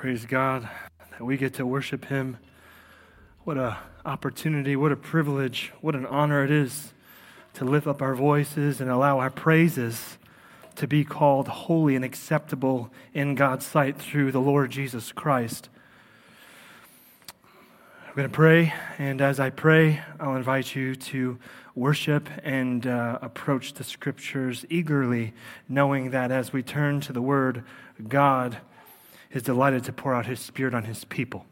Praise God that we get to worship Him. What a opportunity, what a privilege, what an honor it is to lift up our voices and allow our praises to be called holy and acceptable in God's sight through the Lord Jesus Christ. I'm going to pray, and as I pray, I'll invite you to worship and uh, approach the scriptures eagerly, knowing that as we turn to the Word, God is delighted to pour out His Spirit on His people.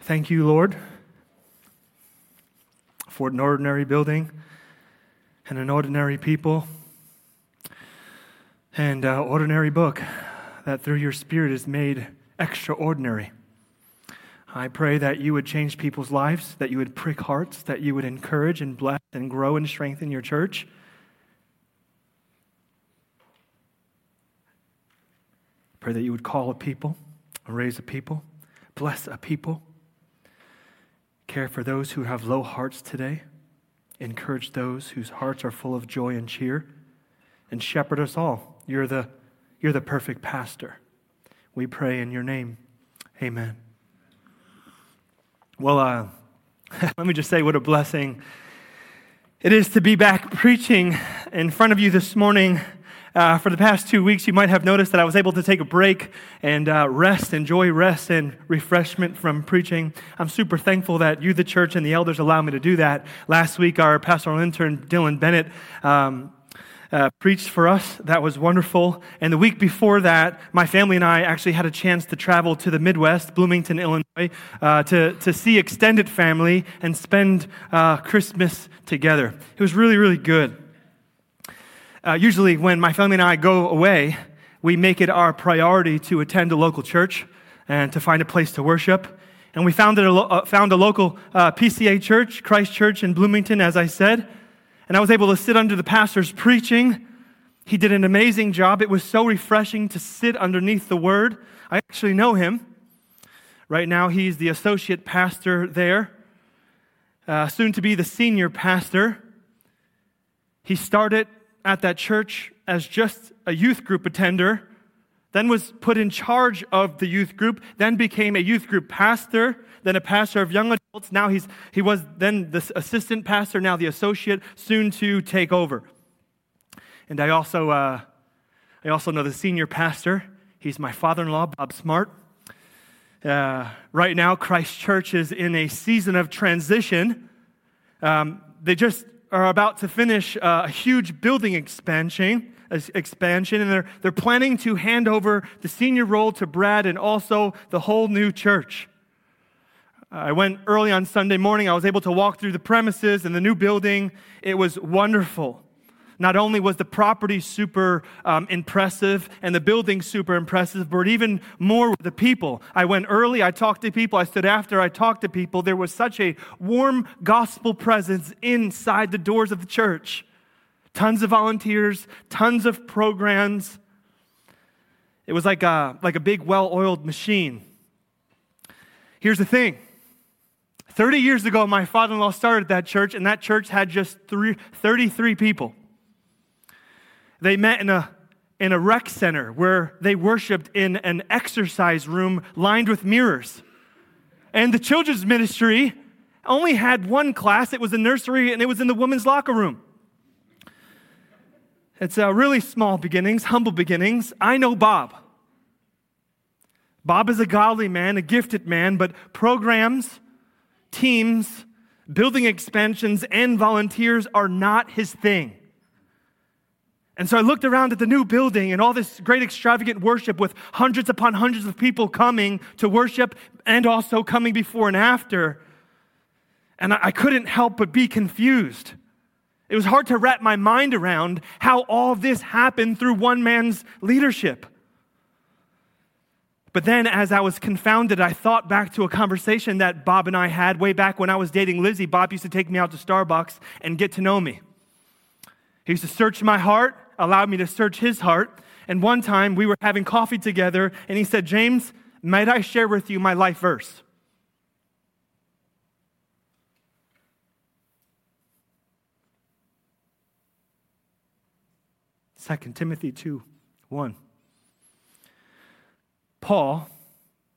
Thank you, Lord, for an ordinary building and an ordinary people and an ordinary book that through your Spirit is made extraordinary. I pray that you would change people's lives, that you would prick hearts, that you would encourage and bless and grow and strengthen your church. Pray that you would call a people, raise a people, bless a people, care for those who have low hearts today, encourage those whose hearts are full of joy and cheer, and shepherd us all. You're the, you're the perfect pastor. We pray in your name. Amen. Well, uh, let me just say what a blessing it is to be back preaching in front of you this morning. Uh, for the past two weeks, you might have noticed that I was able to take a break and uh, rest, enjoy rest and refreshment from preaching. I'm super thankful that you, the church, and the elders allow me to do that. Last week, our pastoral intern, Dylan Bennett, um, uh, preached for us. That was wonderful. And the week before that, my family and I actually had a chance to travel to the Midwest, Bloomington, Illinois, uh, to, to see extended family and spend uh, Christmas together. It was really, really good. Uh, usually, when my family and I go away, we make it our priority to attend a local church and to find a place to worship. And we found, a, uh, found a local uh, PCA church, Christ Church in Bloomington, as I said and I was able to sit under the pastor's preaching. He did an amazing job. It was so refreshing to sit underneath the word. I actually know him. Right now, he's the associate pastor there, uh, soon to be the senior pastor. He started at that church as just a youth group attender, then was put in charge of the youth group, then became a youth group pastor, then a pastor of young adults. Now he's, he was then the assistant pastor, now the associate, soon to take over. And I also, uh, I also know the senior pastor. He's my father in law, Bob Smart. Uh, right now, Christ Church is in a season of transition. Um, they just are about to finish uh, a huge building expansion, expansion, and they're, they're planning to hand over the senior role to Brad and also the whole new church. I went early on Sunday morning. I was able to walk through the premises and the new building. It was wonderful. Not only was the property super um, impressive and the building super impressive, but even more the people. I went early, I talked to people, I stood after, I talked to people. There was such a warm gospel presence inside the doors of the church. Tons of volunteers, tons of programs. It was like a, like a big, well oiled machine. Here's the thing 30 years ago, my father in law started that church, and that church had just three, 33 people. They met in a, in a rec center where they worshiped in an exercise room lined with mirrors. And the children's ministry only had one class, it was a nursery, and it was in the women's locker room. It's a really small beginnings, humble beginnings. I know Bob. Bob is a godly man, a gifted man, but programs teams, building expansions, and volunteers are not his thing. And so I looked around at the new building and all this great extravagant worship with hundreds upon hundreds of people coming to worship and also coming before and after. And I couldn't help but be confused. It was hard to wrap my mind around how all this happened through one man's leadership. But then, as I was confounded, I thought back to a conversation that Bob and I had way back when I was dating Lizzie. Bob used to take me out to Starbucks and get to know me. He used to search my heart, allowed me to search his heart. And one time we were having coffee together, and he said, James, might I share with you my life verse? Second Timothy 2 1. Paul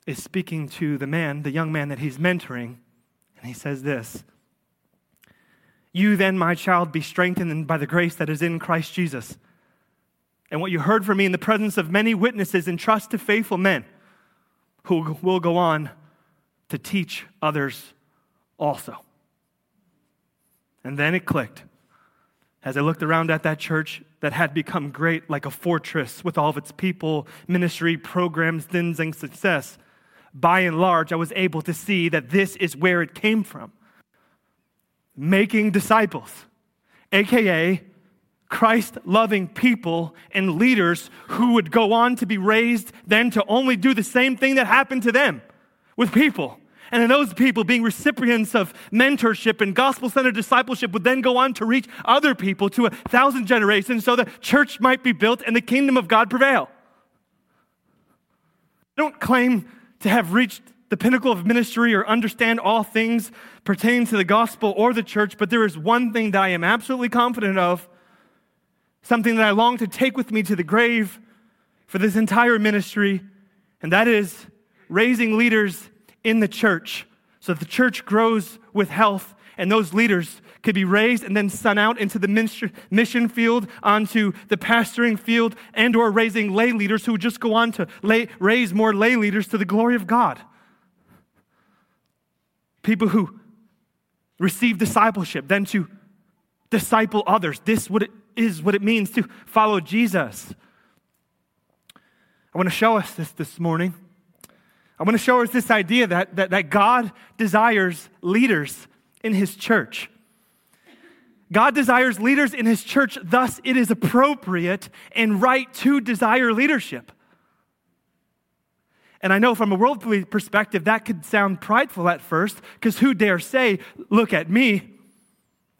is speaking to the man, the young man that he's mentoring, and he says this You then, my child, be strengthened by the grace that is in Christ Jesus. And what you heard from me in the presence of many witnesses, entrust to faithful men who will go on to teach others also. And then it clicked. As I looked around at that church that had become great, like a fortress with all of its people, ministry, programs, things, and success, by and large, I was able to see that this is where it came from making disciples, AKA Christ loving people and leaders who would go on to be raised then to only do the same thing that happened to them with people. And then those people, being recipients of mentorship and gospel centered discipleship, would then go on to reach other people to a thousand generations so the church might be built and the kingdom of God prevail. I don't claim to have reached the pinnacle of ministry or understand all things pertaining to the gospel or the church, but there is one thing that I am absolutely confident of, something that I long to take with me to the grave for this entire ministry, and that is raising leaders in the church so that the church grows with health and those leaders could be raised and then sent out into the mission field onto the pastoring field and or raising lay leaders who would just go on to lay, raise more lay leaders to the glory of god people who receive discipleship then to disciple others this what it is what it means to follow jesus i want to show us this this morning I want to show us this idea that, that, that God desires leaders in his church. God desires leaders in his church, thus, it is appropriate and right to desire leadership. And I know from a worldly perspective that could sound prideful at first, because who dare say, Look at me,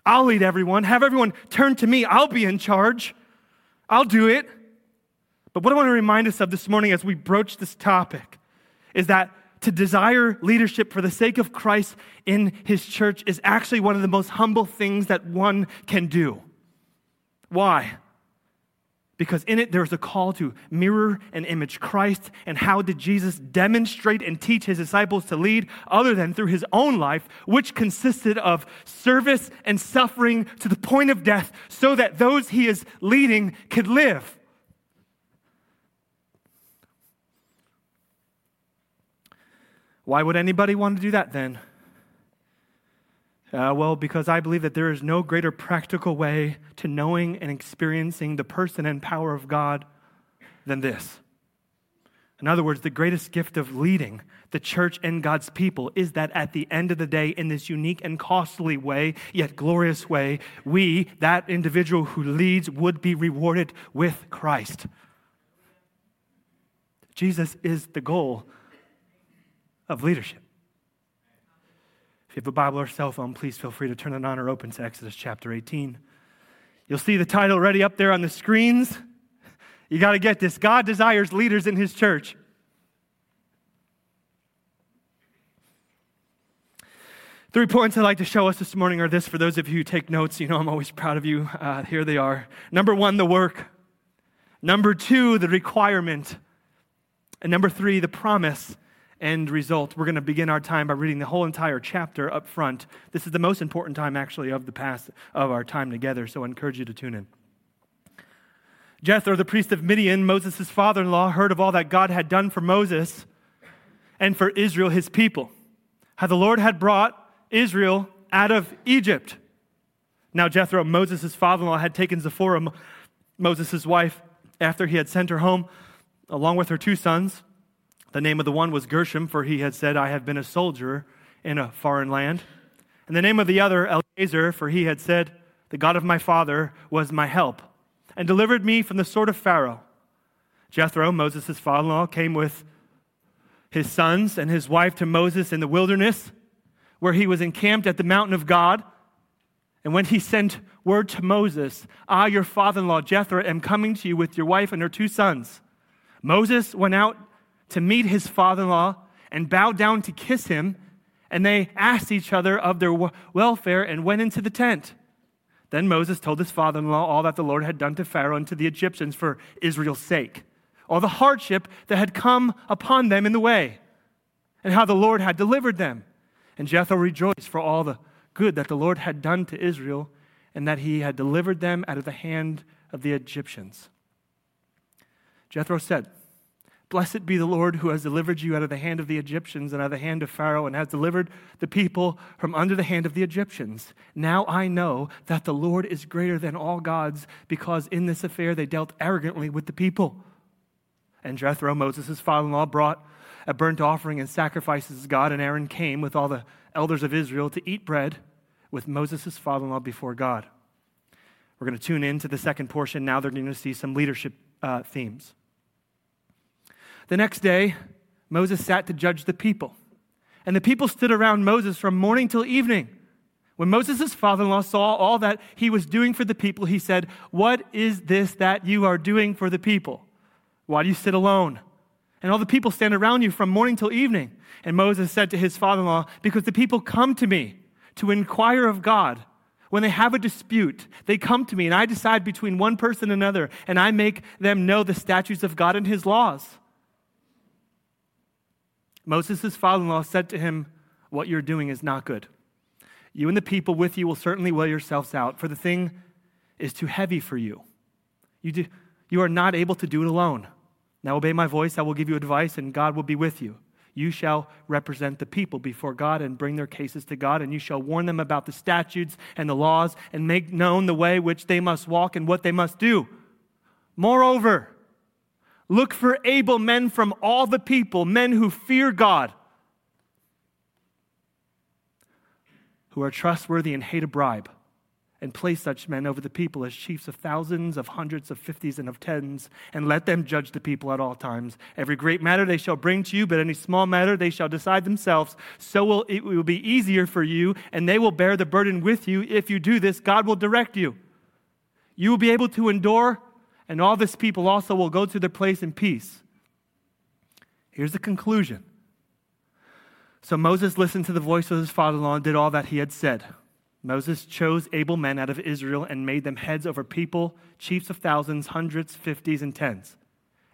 I'll lead everyone, have everyone turn to me, I'll be in charge, I'll do it. But what I want to remind us of this morning as we broach this topic is that to desire leadership for the sake of Christ in his church is actually one of the most humble things that one can do. Why? Because in it there's a call to mirror and image Christ. And how did Jesus demonstrate and teach his disciples to lead other than through his own life, which consisted of service and suffering to the point of death, so that those he is leading could live? Why would anybody want to do that then? Uh, well, because I believe that there is no greater practical way to knowing and experiencing the person and power of God than this. In other words, the greatest gift of leading the church and God's people is that at the end of the day, in this unique and costly way, yet glorious way, we, that individual who leads, would be rewarded with Christ. Jesus is the goal of leadership. If you have a Bible or cell phone, please feel free to turn it on or open to Exodus chapter 18. You'll see the title ready up there on the screens. You got to get this God desires leaders in his church. Three points I'd like to show us this morning are this for those of you who take notes. You know, I'm always proud of you. Uh, here they are. Number one, the work. Number two, the requirement. And number three, the promise end result. We're going to begin our time by reading the whole entire chapter up front. This is the most important time, actually, of the past of our time together, so I encourage you to tune in. Jethro, the priest of Midian, Moses' father in law, heard of all that God had done for Moses and for Israel, his people. How the Lord had brought Israel out of Egypt. Now, Jethro, Moses' father in law, had taken Zipporah, Moses' wife, after he had sent her home, along with her two sons the name of the one was Gershom, for he had said, I have been a soldier in a foreign land. And the name of the other, Eleazar, for he had said, The God of my father was my help, and delivered me from the sword of Pharaoh. Jethro, Moses' father in law, came with his sons and his wife to Moses in the wilderness, where he was encamped at the mountain of God. And when he sent word to Moses, I, your father in law, Jethro, am coming to you with your wife and her two sons. Moses went out to meet his father in law and bow down to kiss him, and they asked each other of their welfare and went into the tent. Then Moses told his father in law all that the Lord had done to Pharaoh and to the Egyptians for Israel's sake. all the hardship that had come upon them in the way, and how the Lord had delivered them. And Jethro rejoiced for all the good that the Lord had done to Israel, and that he had delivered them out of the hand of the Egyptians. Jethro said, Blessed be the Lord who has delivered you out of the hand of the Egyptians and out of the hand of Pharaoh, and has delivered the people from under the hand of the Egyptians. Now I know that the Lord is greater than all gods, because in this affair they dealt arrogantly with the people. And Jethro, Moses' father in law, brought a burnt offering and sacrifices God, and Aaron came with all the elders of Israel to eat bread with Moses' father in law before God. We're going to tune in to the second portion. Now they're going to see some leadership uh, themes. The next day, Moses sat to judge the people. And the people stood around Moses from morning till evening. When Moses' father in law saw all that he was doing for the people, he said, What is this that you are doing for the people? Why do you sit alone? And all the people stand around you from morning till evening. And Moses said to his father in law, Because the people come to me to inquire of God. When they have a dispute, they come to me, and I decide between one person and another, and I make them know the statutes of God and his laws. Moses' father in law said to him, What you're doing is not good. You and the people with you will certainly wear yourselves out, for the thing is too heavy for you. You, do, you are not able to do it alone. Now obey my voice, I will give you advice, and God will be with you. You shall represent the people before God and bring their cases to God, and you shall warn them about the statutes and the laws and make known the way which they must walk and what they must do. Moreover, Look for able men from all the people, men who fear God, who are trustworthy and hate a bribe, and place such men over the people as chiefs of thousands, of hundreds, of fifties, and of tens, and let them judge the people at all times. Every great matter they shall bring to you, but any small matter they shall decide themselves. So will, it will be easier for you, and they will bear the burden with you. If you do this, God will direct you. You will be able to endure and all this people also will go to their place in peace. Here's the conclusion. So Moses listened to the voice of his father in law and did all that he had said. Moses chose able men out of Israel and made them heads over people, chiefs of thousands, hundreds, fifties, and tens.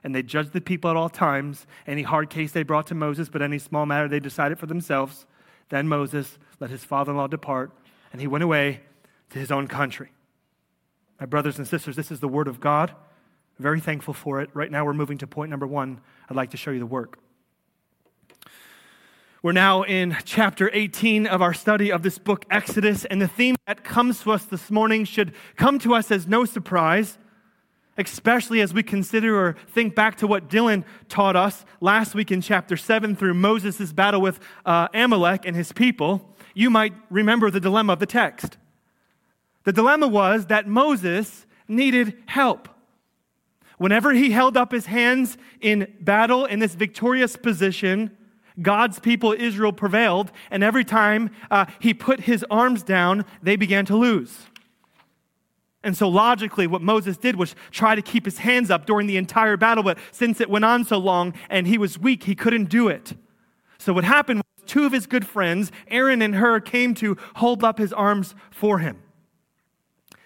And they judged the people at all times. Any hard case they brought to Moses, but any small matter they decided for themselves. Then Moses let his father in law depart, and he went away to his own country. My brothers and sisters, this is the Word of God. Very thankful for it. Right now, we're moving to point number one. I'd like to show you the work. We're now in chapter 18 of our study of this book, Exodus, and the theme that comes to us this morning should come to us as no surprise, especially as we consider or think back to what Dylan taught us last week in chapter 7 through Moses' battle with uh, Amalek and his people. You might remember the dilemma of the text. The dilemma was that Moses needed help. Whenever he held up his hands in battle in this victorious position, God's people, Israel, prevailed. And every time uh, he put his arms down, they began to lose. And so, logically, what Moses did was try to keep his hands up during the entire battle. But since it went on so long and he was weak, he couldn't do it. So, what happened was two of his good friends, Aaron and Hur, came to hold up his arms for him.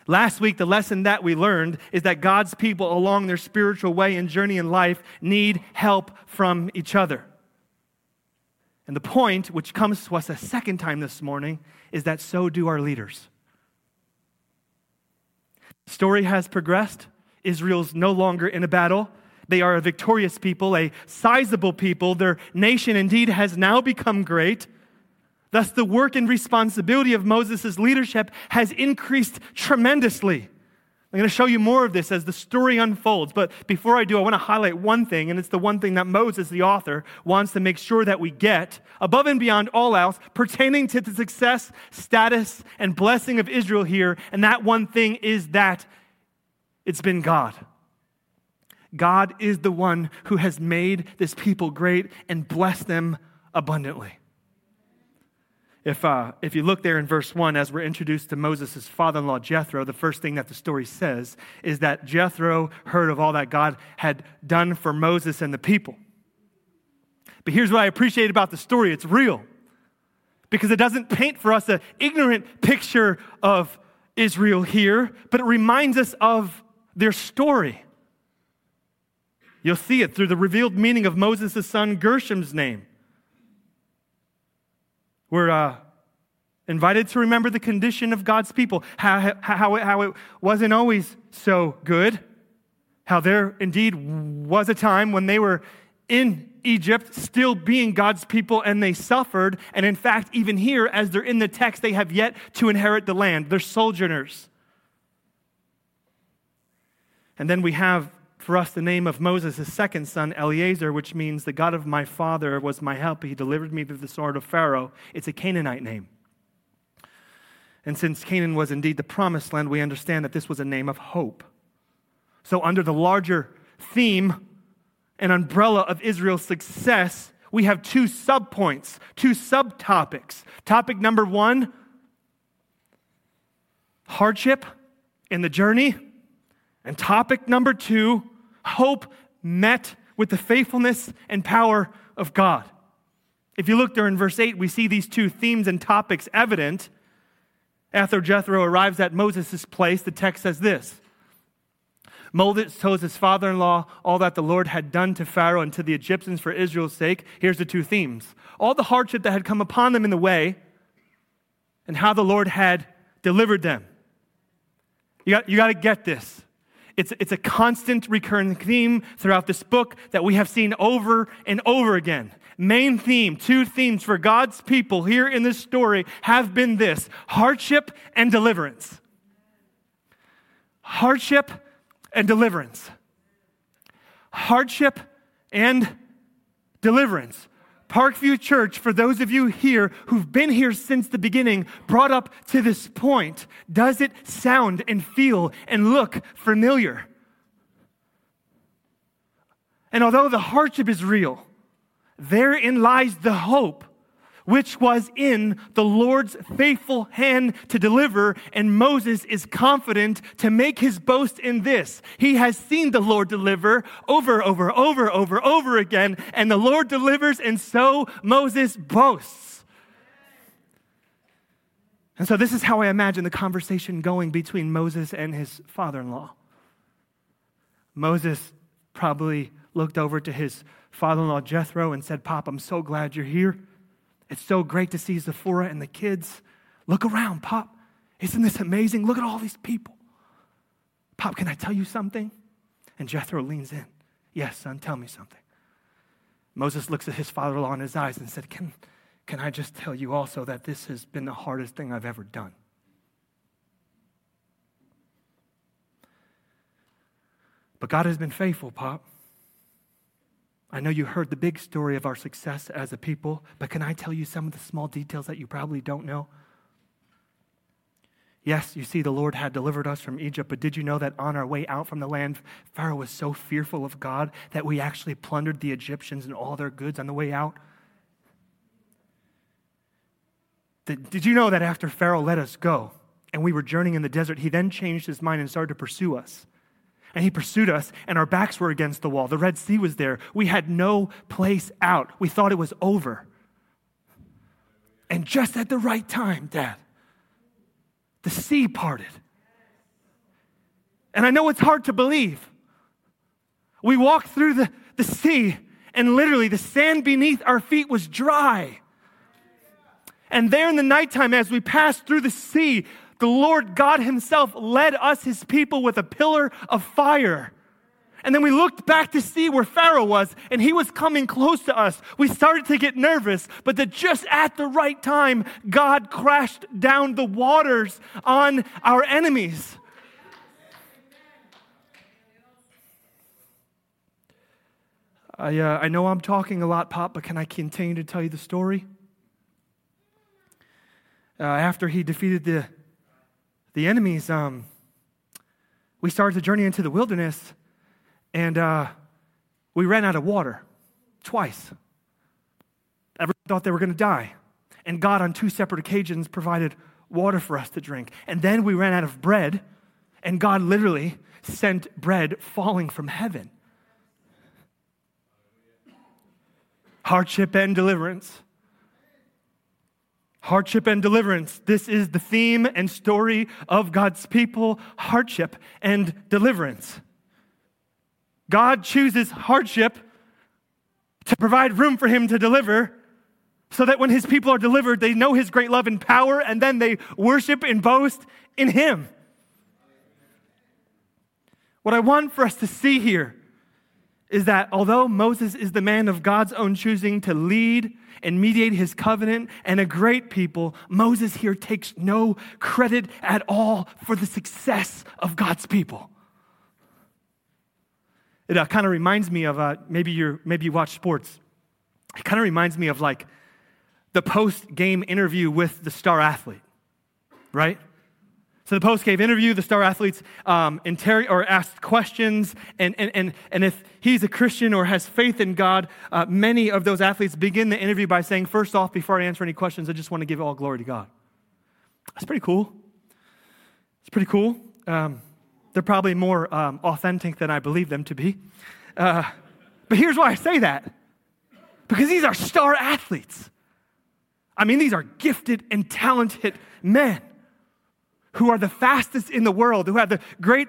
Last week, the lesson that we learned is that God's people along their spiritual way and journey in life need help from each other. And the point, which comes to us a second time this morning, is that so do our leaders. Story has progressed. Israel's no longer in a battle. They are a victorious people, a sizable people. Their nation indeed has now become great. Thus, the work and responsibility of Moses' leadership has increased tremendously. I'm going to show you more of this as the story unfolds. But before I do, I want to highlight one thing, and it's the one thing that Moses, the author, wants to make sure that we get above and beyond all else pertaining to the success, status, and blessing of Israel here. And that one thing is that it's been God. God is the one who has made this people great and blessed them abundantly. If, uh, if you look there in verse 1, as we're introduced to Moses' father in law, Jethro, the first thing that the story says is that Jethro heard of all that God had done for Moses and the people. But here's what I appreciate about the story it's real because it doesn't paint for us an ignorant picture of Israel here, but it reminds us of their story. You'll see it through the revealed meaning of Moses' son Gershom's name. We're uh, invited to remember the condition of God's people, how, how, how it wasn't always so good, how there indeed was a time when they were in Egypt, still being God's people, and they suffered. And in fact, even here, as they're in the text, they have yet to inherit the land. They're sojourners. And then we have for us the name of Moses, his second son, Eleazar, which means the God of my father was my help. He delivered me through the sword of Pharaoh. It's a Canaanite name. And since Canaan was indeed the promised land, we understand that this was a name of hope. So, under the larger theme and umbrella of Israel's success, we have two subpoints, two subtopics. Topic number one hardship in the journey. And topic number two hope met with the faithfulness and power of God. If you look there in verse 8, we see these two themes and topics evident. After Jethro arrives at Moses' place, the text says this Moses tells his father in law all that the Lord had done to Pharaoh and to the Egyptians for Israel's sake. Here's the two themes all the hardship that had come upon them in the way, and how the Lord had delivered them. You got, you got to get this. It's, it's a constant recurring theme throughout this book that we have seen over and over again. Main theme, two themes for God's people here in this story have been this hardship and deliverance. Hardship and deliverance. Hardship and deliverance. Parkview Church, for those of you here who've been here since the beginning, brought up to this point, does it sound and feel and look familiar? And although the hardship is real, therein lies the hope which was in the Lord's faithful hand to deliver. And Moses is confident to make his boast in this. He has seen the Lord deliver over, over, over, over, over again. And the Lord delivers, and so Moses boasts. And so, this is how I imagine the conversation going between Moses and his father in law. Moses probably looked over to his father in law Jethro and said, Pop, I'm so glad you're here. It's so great to see Zipporah and the kids. Look around, Pop. Isn't this amazing? Look at all these people. Pop, can I tell you something? And Jethro leans in. Yes, son, tell me something. Moses looks at his father in law in his eyes and said, can, can I just tell you also that this has been the hardest thing I've ever done? But God has been faithful, Pop. I know you heard the big story of our success as a people, but can I tell you some of the small details that you probably don't know? Yes, you see, the Lord had delivered us from Egypt, but did you know that on our way out from the land, Pharaoh was so fearful of God that we actually plundered the Egyptians and all their goods on the way out? Did you know that after Pharaoh let us go and we were journeying in the desert, he then changed his mind and started to pursue us? And he pursued us, and our backs were against the wall. The Red Sea was there. We had no place out. We thought it was over. And just at the right time, Dad, the sea parted. And I know it's hard to believe. We walked through the, the sea, and literally the sand beneath our feet was dry. And there in the nighttime, as we passed through the sea, the Lord God Himself led us, His people, with a pillar of fire. And then we looked back to see where Pharaoh was, and he was coming close to us. We started to get nervous, but that just at the right time, God crashed down the waters on our enemies. I, uh, I know I'm talking a lot, Pop, but can I continue to tell you the story? Uh, after he defeated the the enemies, um, we started the journey into the wilderness and uh, we ran out of water twice. Everyone thought they were going to die. And God, on two separate occasions, provided water for us to drink. And then we ran out of bread, and God literally sent bread falling from heaven. Hardship and deliverance hardship and deliverance. This is the theme and story of God's people hardship and deliverance. God chooses hardship to provide room for him to deliver so that when his people are delivered, they know his great love and power, and then they worship and boast in him. What I want for us to see here is that although Moses is the man of God's own choosing to lead and mediate his covenant and a great people, Moses here takes no credit at all for the success of God's people. It uh, kind of reminds me of uh, maybe you maybe you watch sports. It kind of reminds me of like the post game interview with the star athlete, right? So the post game interview, the star athletes um, inter- or asked questions, and, and, and, and if he's a Christian or has faith in God, uh, many of those athletes begin the interview by saying, First off, before I answer any questions, I just want to give all glory to God. That's pretty cool. It's pretty cool. Um, they're probably more um, authentic than I believe them to be. Uh, but here's why I say that because these are star athletes. I mean, these are gifted and talented men who are the fastest in the world, who have the great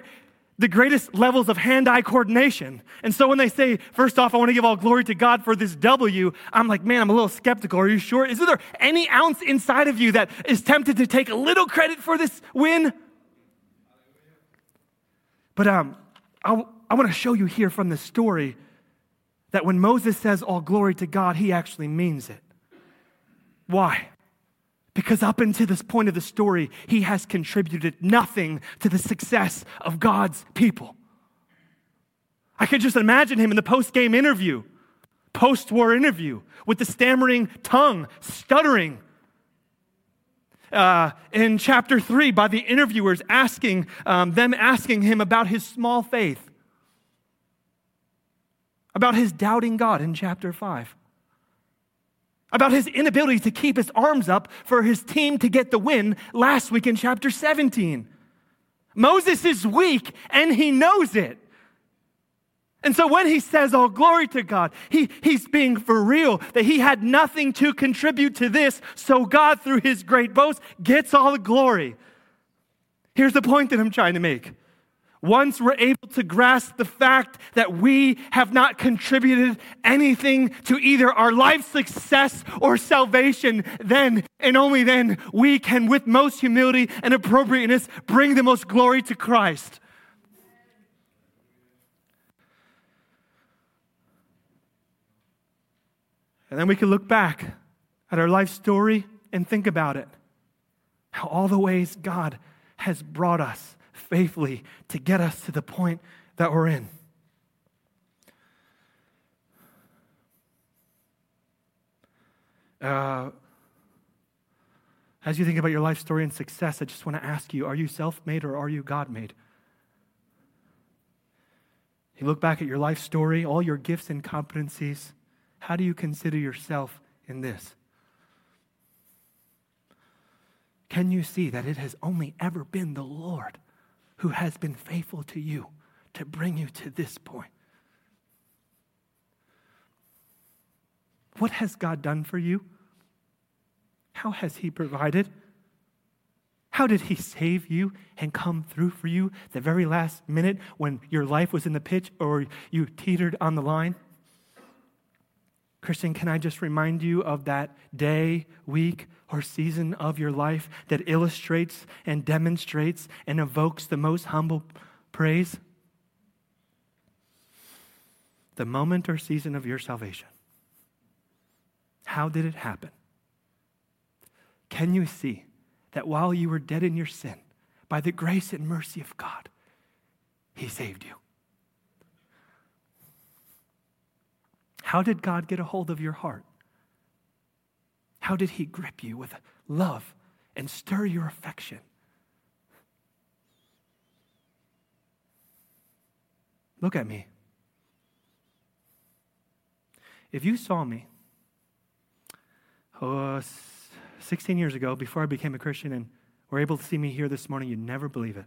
the greatest levels of hand-eye coordination. And so when they say, first off, I want to give all glory to God for this W, I'm like, man, I'm a little skeptical. Are you sure? Is there any ounce inside of you that is tempted to take a little credit for this win? But um, I, I want to show you here from the story that when Moses says all glory to God, he actually means it. Why? Because up until this point of the story, he has contributed nothing to the success of God's people. I could just imagine him in the post game interview, post war interview, with the stammering tongue, stuttering. Uh, in chapter three, by the interviewers asking um, them asking him about his small faith, about his doubting God in chapter five about his inability to keep his arms up for his team to get the win last week in chapter 17. Moses is weak and he knows it. And so when he says, all glory to God, he, he's being for real, that he had nothing to contribute to this, so God, through his great boast, gets all the glory. Here's the point that I'm trying to make once we're able to grasp the fact that we have not contributed anything to either our life's success or salvation, then and only then we can, with most humility and appropriateness, bring the most glory to Christ. And then we can look back at our life story and think about it. How all the ways God has brought us faithfully to get us to the point that we're in. Uh, as you think about your life story and success, I just want to ask you are you self made or are you God made? You look back at your life story, all your gifts and competencies. How do you consider yourself in this? Can you see that it has only ever been the Lord who has been faithful to you to bring you to this point. What has God done for you? How has He provided? How did He save you and come through for you the very last minute when your life was in the pitch or you teetered on the line? Christian, can I just remind you of that day, week, or season of your life that illustrates and demonstrates and evokes the most humble praise? The moment or season of your salvation. How did it happen? Can you see that while you were dead in your sin, by the grace and mercy of God, He saved you? How did God get a hold of your heart? How did he grip you with love and stir your affection? Look at me. If you saw me oh, 16 years ago, before I became a Christian, and were able to see me here this morning, you'd never believe it.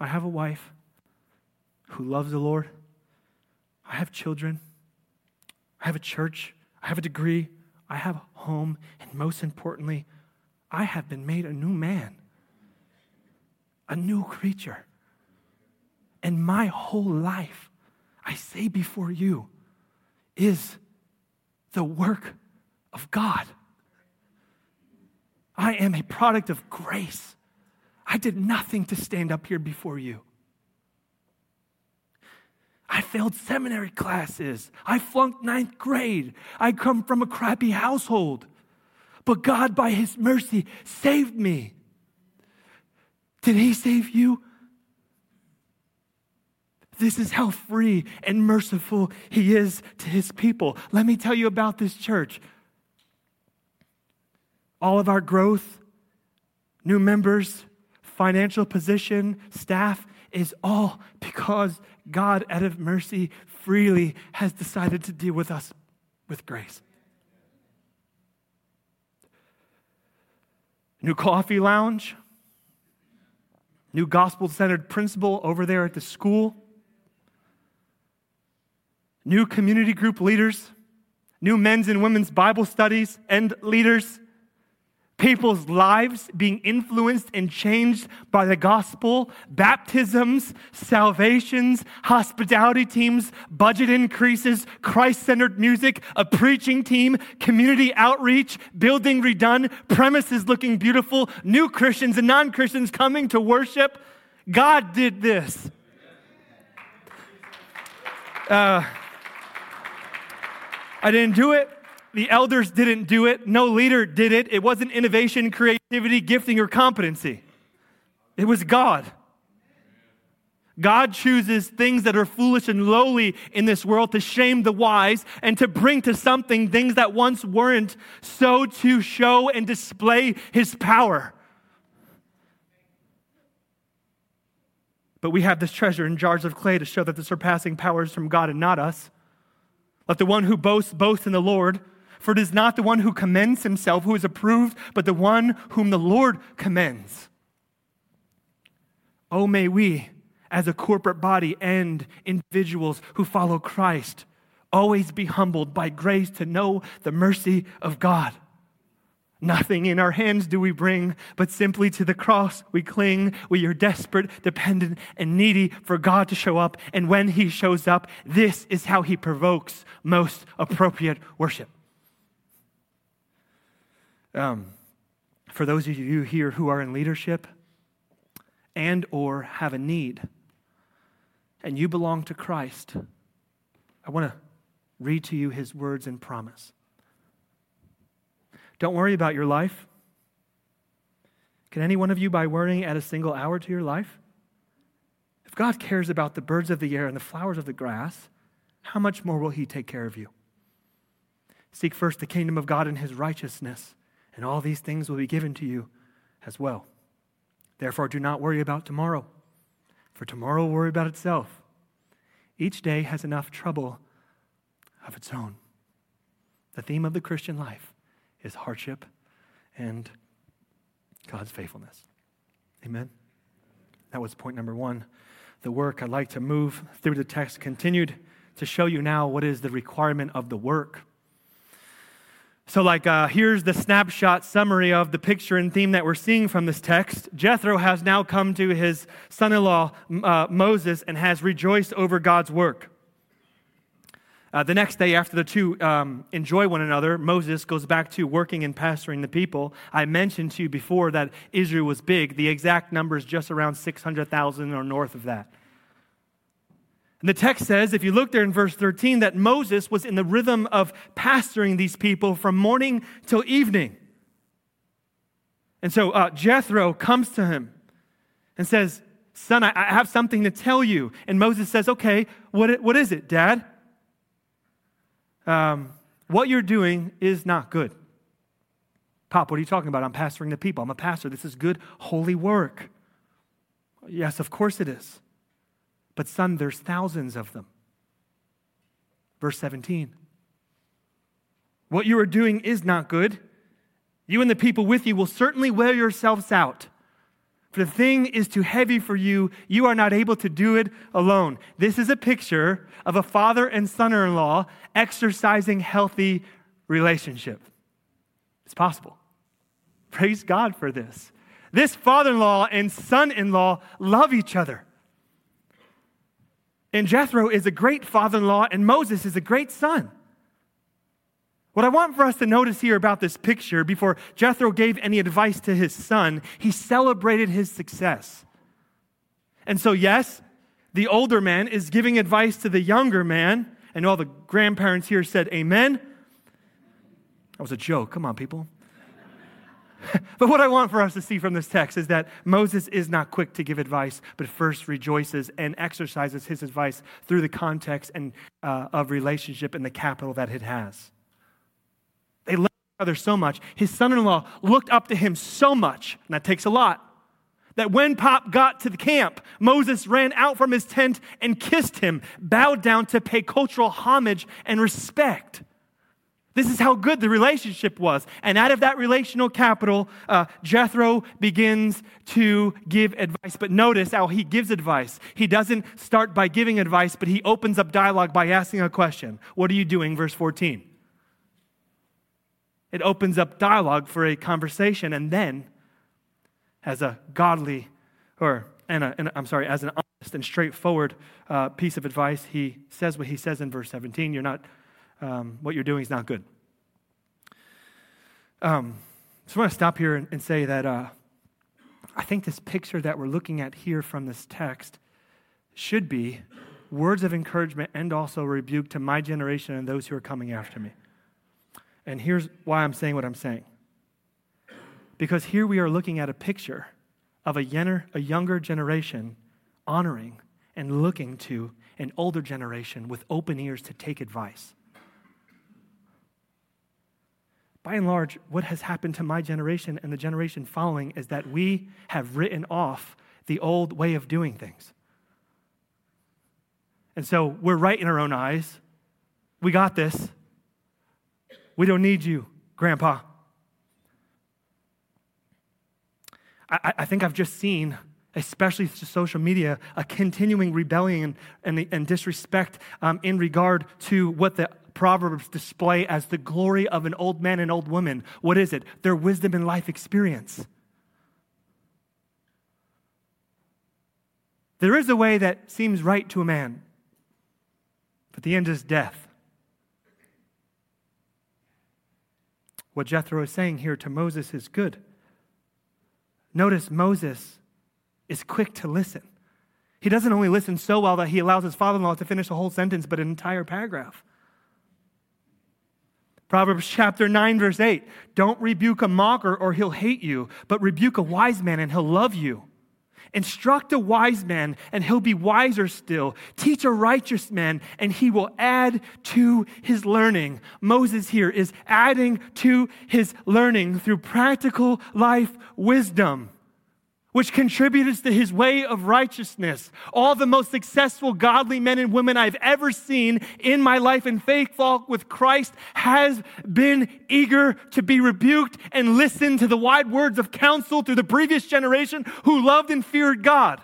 I have a wife who loves the Lord. I have children. I have a church. I have a degree. I have a home, and most importantly, I have been made a new man, a new creature. and my whole life, I say before you, is the work of God. I am a product of grace. I did nothing to stand up here before you. I failed seminary classes. I flunked ninth grade. I come from a crappy household. But God, by His mercy, saved me. Did He save you? This is how free and merciful He is to His people. Let me tell you about this church. All of our growth, new members, financial position, staff is all because God, out of mercy, freely has decided to deal with us with grace. New coffee lounge, new gospel centered principal over there at the school, new community group leaders, new men's and women's Bible studies and leaders, people's lives being influenced and changed by the gospel, baptisms, salvations, hospitality teams, budget increases, Christ centered music, a preaching team, community outreach, building redone, premises looking beautiful, new Christians and non Christians coming to worship. God did this. Uh, I didn't do it. The elders didn't do it. No leader did it. It wasn't innovation, creativity, gifting, or competency. It was God. God chooses things that are foolish and lowly in this world to shame the wise and to bring to something things that once weren't, so to show and display his power. But we have this treasure in jars of clay to show that the surpassing power is from God and not us. Let the one who boasts boast in the Lord. For it is not the one who commends himself who is approved, but the one whom the Lord commends. Oh, may we, as a corporate body and individuals who follow Christ, always be humbled by grace to know the mercy of God. Nothing in our hands do we bring, but simply to the cross we cling. We are desperate, dependent, and needy for God to show up. And when He shows up, this is how He provokes most appropriate worship. Um, for those of you here who are in leadership and or have a need and you belong to Christ, I want to read to you his words and promise. Don't worry about your life. Can any one of you, by worrying, add a single hour to your life? If God cares about the birds of the air and the flowers of the grass, how much more will He take care of you? Seek first the kingdom of God and His righteousness and all these things will be given to you as well. Therefore, do not worry about tomorrow, for tomorrow will worry about itself. Each day has enough trouble of its own. The theme of the Christian life is hardship and God's faithfulness. Amen. That was point number one. The work, I'd like to move through the text, continued to show you now what is the requirement of the work. So, like, uh, here's the snapshot summary of the picture and theme that we're seeing from this text. Jethro has now come to his son in law, uh, Moses, and has rejoiced over God's work. Uh, the next day, after the two um, enjoy one another, Moses goes back to working and pastoring the people. I mentioned to you before that Israel was big. The exact number is just around 600,000 or north of that. And the text says, if you look there in verse 13, that Moses was in the rhythm of pastoring these people from morning till evening. And so uh, Jethro comes to him and says, Son, I, I, have something to tell you. And Moses says, Okay, what, what is it, Dad? Um, what you're doing is not good. Pop, what are you talking about? I'm pastoring the people. I'm a pastor. This is good, holy work. Yes, of course it is. But, son, there's thousands of them. Verse 17. What you are doing is not good. You and the people with you will certainly wear yourselves out. For the thing is too heavy for you. You are not able to do it alone. This is a picture of a father and son in law exercising healthy relationship. It's possible. Praise God for this. This father in law and son in law love each other. And Jethro is a great father in law, and Moses is a great son. What I want for us to notice here about this picture, before Jethro gave any advice to his son, he celebrated his success. And so, yes, the older man is giving advice to the younger man, and all the grandparents here said, Amen. That was a joke. Come on, people. but what I want for us to see from this text is that Moses is not quick to give advice, but first rejoices and exercises his advice through the context and, uh, of relationship and the capital that it has. They love each other so much. His son in law looked up to him so much, and that takes a lot, that when Pop got to the camp, Moses ran out from his tent and kissed him, bowed down to pay cultural homage and respect. This is how good the relationship was. And out of that relational capital, uh, Jethro begins to give advice. But notice how he gives advice. He doesn't start by giving advice, but he opens up dialogue by asking a question What are you doing? Verse 14. It opens up dialogue for a conversation, and then, as a godly, or and, a, and I'm sorry, as an honest and straightforward uh, piece of advice, he says what he says in verse 17. You're not, um, what you're doing is not good. Um, so I want to stop here and, and say that uh, I think this picture that we're looking at here from this text should be words of encouragement and also rebuke to my generation and those who are coming after me. And here's why I'm saying what I'm saying. Because here we are looking at a picture of a, a younger generation honoring and looking to an older generation with open ears to take advice. By and large, what has happened to my generation and the generation following is that we have written off the old way of doing things. And so we're right in our own eyes. We got this. We don't need you, Grandpa. I, I think I've just seen, especially through social media, a continuing rebellion and, and disrespect um, in regard to what the Proverbs display as the glory of an old man and old woman. What is it? Their wisdom and life experience. There is a way that seems right to a man, but the end is death. What Jethro is saying here to Moses is good. Notice Moses is quick to listen. He doesn't only listen so well that he allows his father in law to finish a whole sentence, but an entire paragraph. Proverbs chapter 9, verse 8 Don't rebuke a mocker or he'll hate you, but rebuke a wise man and he'll love you. Instruct a wise man, and he'll be wiser still. Teach a righteous man, and he will add to his learning. Moses here is adding to his learning through practical life wisdom which contributes to his way of righteousness. All the most successful godly men and women I've ever seen in my life in faith walk with Christ has been eager to be rebuked and listen to the wide words of counsel through the previous generation who loved and feared God.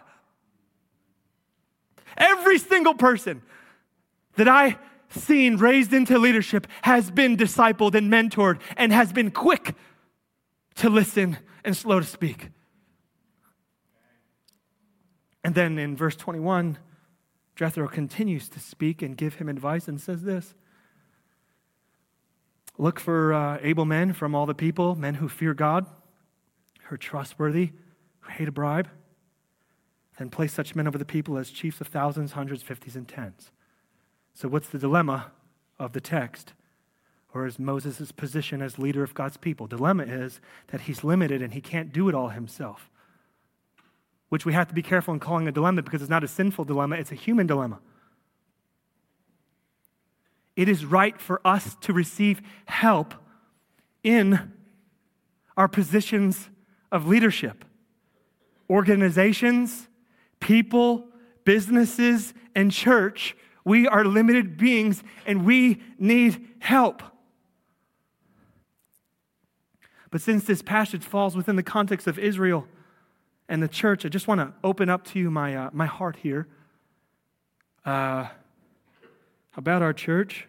Every single person that I seen raised into leadership has been discipled and mentored and has been quick to listen and slow to speak. And then in verse 21, Jethro continues to speak and give him advice and says this Look for uh, able men from all the people, men who fear God, who are trustworthy, who hate a bribe. Then place such men over the people as chiefs of thousands, hundreds, fifties, and tens. So, what's the dilemma of the text? Or is Moses' position as leader of God's people? Dilemma is that he's limited and he can't do it all himself which we have to be careful in calling a dilemma because it's not a sinful dilemma, it's a human dilemma. It is right for us to receive help in our positions of leadership. Organizations, people, businesses, and church, we are limited beings and we need help. But since this passage falls within the context of Israel, and the church, I just want to open up to you my, uh, my heart here uh, about our church.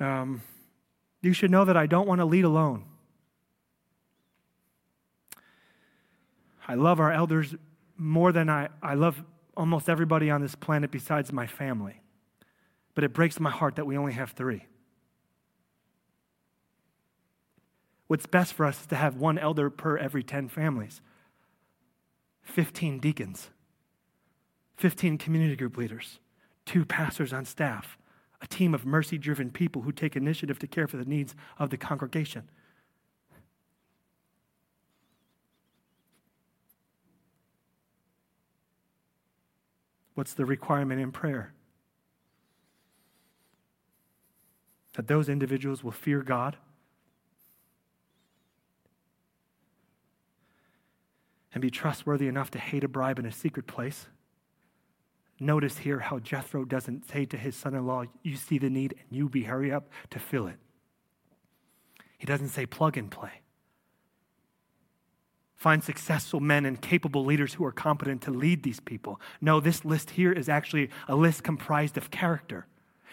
Um, you should know that I don't want to lead alone. I love our elders more than I, I love almost everybody on this planet besides my family. But it breaks my heart that we only have three. What's best for us is to have one elder per every 10 families, 15 deacons, 15 community group leaders, two pastors on staff, a team of mercy driven people who take initiative to care for the needs of the congregation. What's the requirement in prayer? That those individuals will fear God and be trustworthy enough to hate a bribe in a secret place. Notice here how Jethro doesn't say to his son in law, You see the need and you be hurry up to fill it. He doesn't say plug and play. Find successful men and capable leaders who are competent to lead these people. No, this list here is actually a list comprised of character.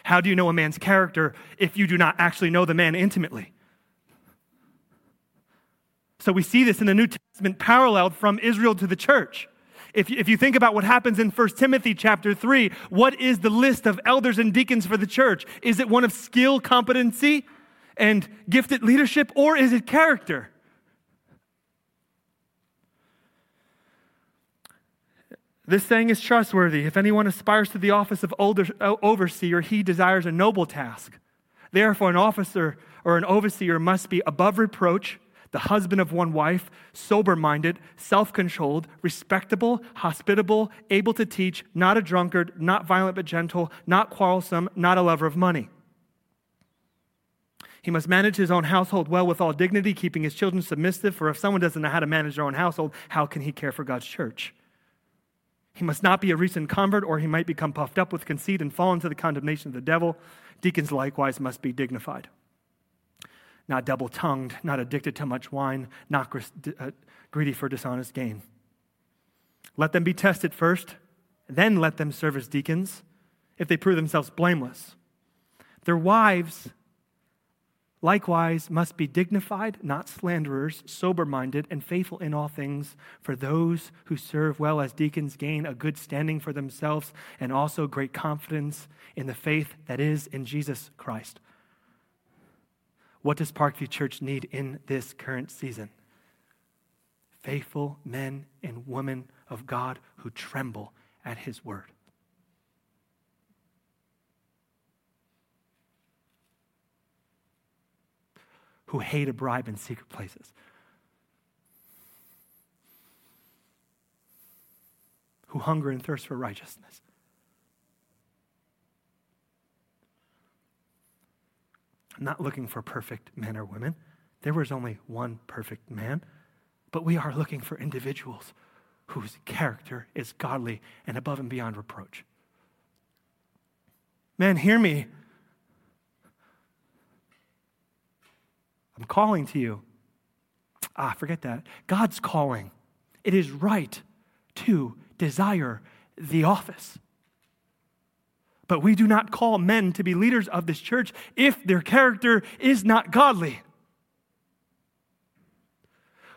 How do you know a man's character if you do not actually know the man intimately? So we see this in the New Testament paralleled from Israel to the church. If you, if you think about what happens in 1 Timothy chapter 3, what is the list of elders and deacons for the church? Is it one of skill, competency, and gifted leadership, or is it character? This saying is trustworthy. If anyone aspires to the office of older, overseer, he desires a noble task. Therefore, an officer or an overseer must be above reproach the husband of one wife, sober minded, self controlled, respectable, hospitable, able to teach, not a drunkard, not violent but gentle, not quarrelsome, not a lover of money. He must manage his own household well with all dignity, keeping his children submissive. For if someone doesn't know how to manage their own household, how can he care for God's church? He must not be a recent convert, or he might become puffed up with conceit and fall into the condemnation of the devil. Deacons likewise must be dignified not double tongued, not addicted to much wine, not uh, greedy for dishonest gain. Let them be tested first, then let them serve as deacons if they prove themselves blameless. Their wives, likewise, must be dignified, not slanderers, sober minded, and faithful in all things. For those who serve well as deacons gain a good standing for themselves and also great confidence in the faith that is in Jesus Christ. What does Parkview Church need in this current season? Faithful men and women of God who tremble at his word. Who hate a bribe in secret places. Who hunger and thirst for righteousness. I'm not looking for perfect men or women. There was only one perfect man. But we are looking for individuals whose character is godly and above and beyond reproach. Man, hear me. I'm calling to you. Ah, forget that. God's calling. It is right to desire the office. But we do not call men to be leaders of this church if their character is not godly.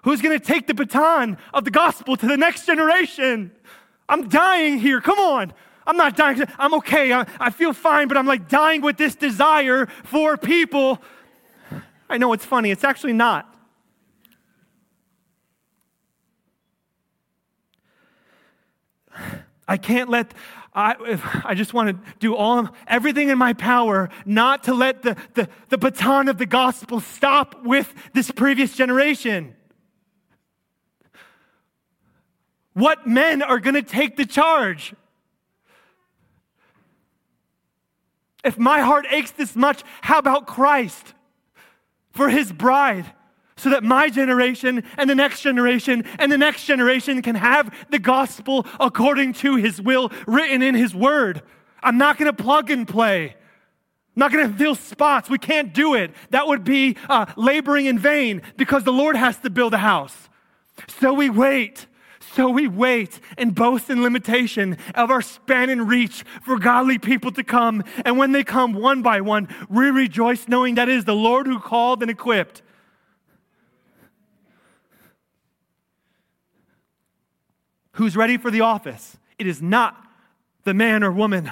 Who's going to take the baton of the gospel to the next generation? I'm dying here. Come on. I'm not dying. I'm okay. I, I feel fine, but I'm like dying with this desire for people. I know it's funny. It's actually not. I can't let I, I just want to do all everything in my power not to let the, the, the baton of the gospel stop with this previous generation. What men are going to take the charge? If my heart aches this much, how about Christ for his bride? So that my generation and the next generation and the next generation can have the gospel according to his will written in his word. I'm not going to plug and play. I'm not going to fill spots. We can't do it. That would be uh, laboring in vain because the Lord has to build a house. So we wait. So we wait and boast in limitation of our span and reach for godly people to come. And when they come one by one, we rejoice knowing that it is the Lord who called and equipped. Who's ready for the office? It is not the man or woman,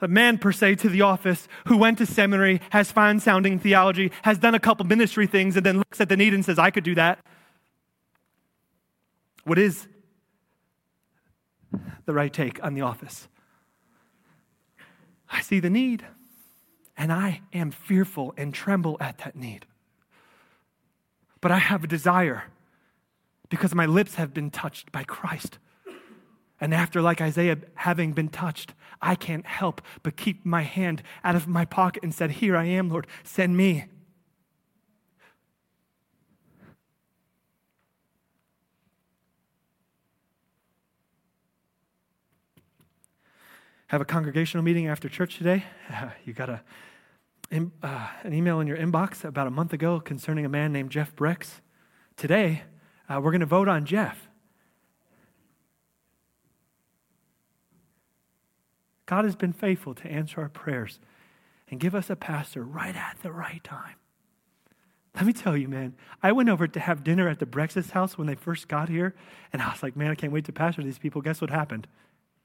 the man per se to the office who went to seminary, has fine sounding theology, has done a couple ministry things, and then looks at the need and says, I could do that. What is the right take on the office? I see the need, and I am fearful and tremble at that need. But I have a desire because my lips have been touched by Christ. And after, like Isaiah, having been touched, I can't help but keep my hand out of my pocket and said, Here I am, Lord, send me. Have a congregational meeting after church today. You got a, uh, an email in your inbox about a month ago concerning a man named Jeff Brex. Today, uh, we're going to vote on Jeff. God has been faithful to answer our prayers and give us a pastor right at the right time. Let me tell you, man, I went over to have dinner at the Brex's house when they first got here, and I was like, man, I can't wait to pastor these people. Guess what happened?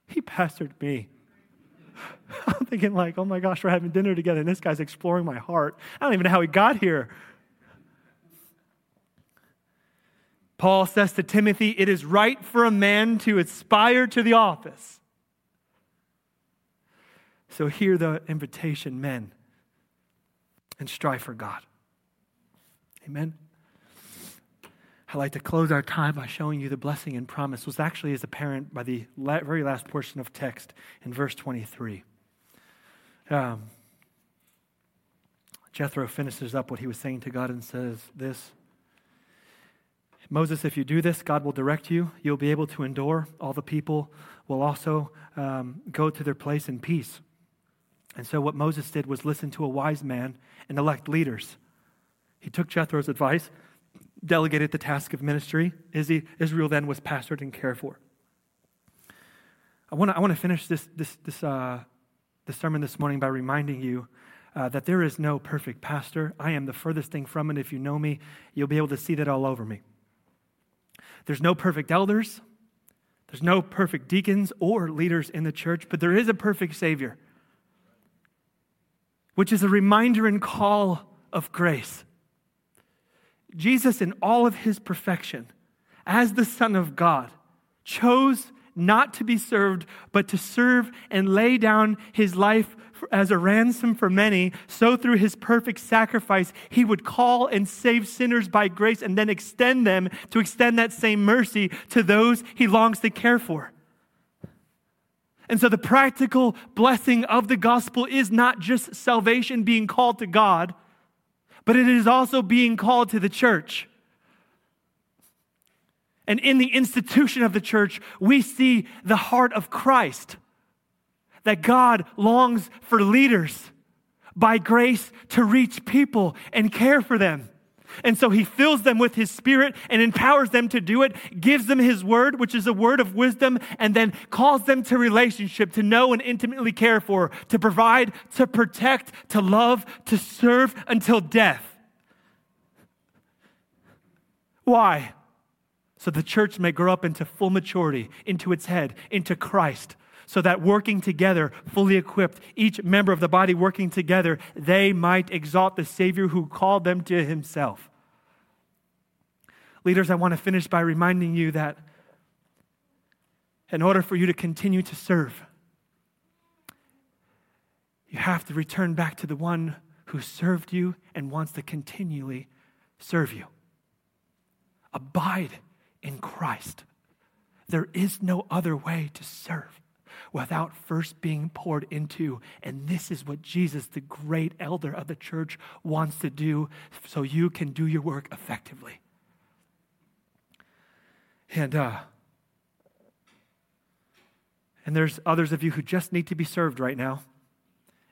He pastored me. I'm thinking, like, oh my gosh, we're having dinner together, and this guy's exploring my heart. I don't even know how he got here. Paul says to Timothy, it is right for a man to aspire to the office. So hear the invitation, men, and strive for God. Amen. I'd like to close our time by showing you the blessing and promise was actually as apparent by the very last portion of text in verse 23. Um, Jethro finishes up what he was saying to God and says this Moses, if you do this, God will direct you. You'll be able to endure. All the people will also um, go to their place in peace. And so, what Moses did was listen to a wise man and elect leaders. He took Jethro's advice delegated the task of ministry. Israel then was pastored and cared for. I want to I finish this, this, this, uh, this sermon this morning by reminding you uh, that there is no perfect pastor. I am the furthest thing from it. If you know me, you'll be able to see that all over me. There's no perfect elders, there's no perfect deacons or leaders in the church, but there is a perfect Savior, which is a reminder and call of grace. Jesus, in all of his perfection, as the Son of God, chose not to be served, but to serve and lay down his life as a ransom for many, so through his perfect sacrifice, he would call and save sinners by grace and then extend them to extend that same mercy to those he longs to care for. And so the practical blessing of the gospel is not just salvation being called to God but it is also being called to the church. And in the institution of the church, we see the heart of Christ that God longs for leaders by grace to reach people and care for them. And so he fills them with his spirit and empowers them to do it, gives them his word, which is a word of wisdom, and then calls them to relationship, to know and intimately care for, to provide, to protect, to love, to serve until death. Why? So the church may grow up into full maturity, into its head, into Christ so that working together, fully equipped, each member of the body working together, they might exalt the Savior who called them to himself. Leaders, I want to finish by reminding you that in order for you to continue to serve, you have to return back to the one who served you and wants to continually serve you. Abide in Christ. There is no other way to serve without first being poured into. And this is what Jesus, the great elder of the church, wants to do so you can do your work effectively. And, uh, and there's others of you who just need to be served right now,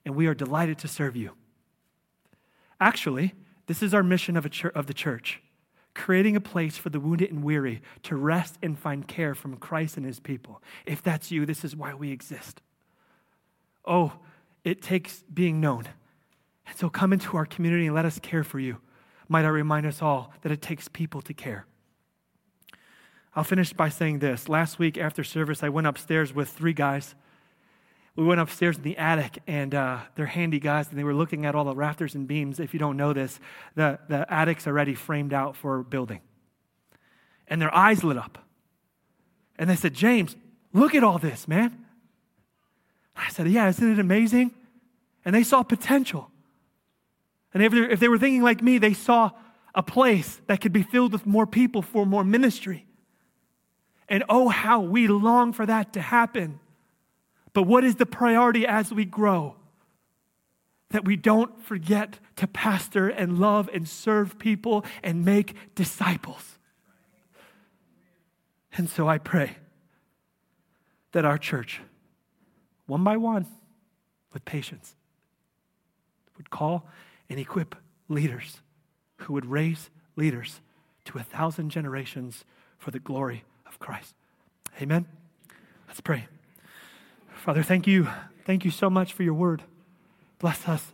and we are delighted to serve you. Actually, this is our mission of, a church, of the church creating a place for the wounded and weary to rest and find care from Christ and his people. If that's you, this is why we exist. Oh, it takes being known. And so come into our community and let us care for you. Might I remind us all that it takes people to care. I'll finish by saying this. Last week after service, I went upstairs with three guys. We went upstairs in the attic, and uh, they're handy guys, and they were looking at all the rafters and beams. If you don't know this, the, the attic's already framed out for building. And their eyes lit up. And they said, James, look at all this, man. I said, Yeah, isn't it amazing? And they saw potential. And if, if they were thinking like me, they saw a place that could be filled with more people for more ministry. And oh, how we long for that to happen. But what is the priority as we grow? That we don't forget to pastor and love and serve people and make disciples. And so I pray that our church, one by one, with patience, would call and equip leaders who would raise leaders to a thousand generations for the glory of Christ. Amen. Let's pray. Father, thank you. Thank you so much for your word. Bless us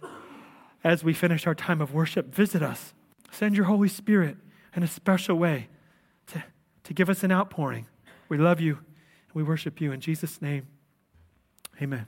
as we finish our time of worship. Visit us. Send your Holy Spirit in a special way to, to give us an outpouring. We love you and we worship you. In Jesus' name, amen.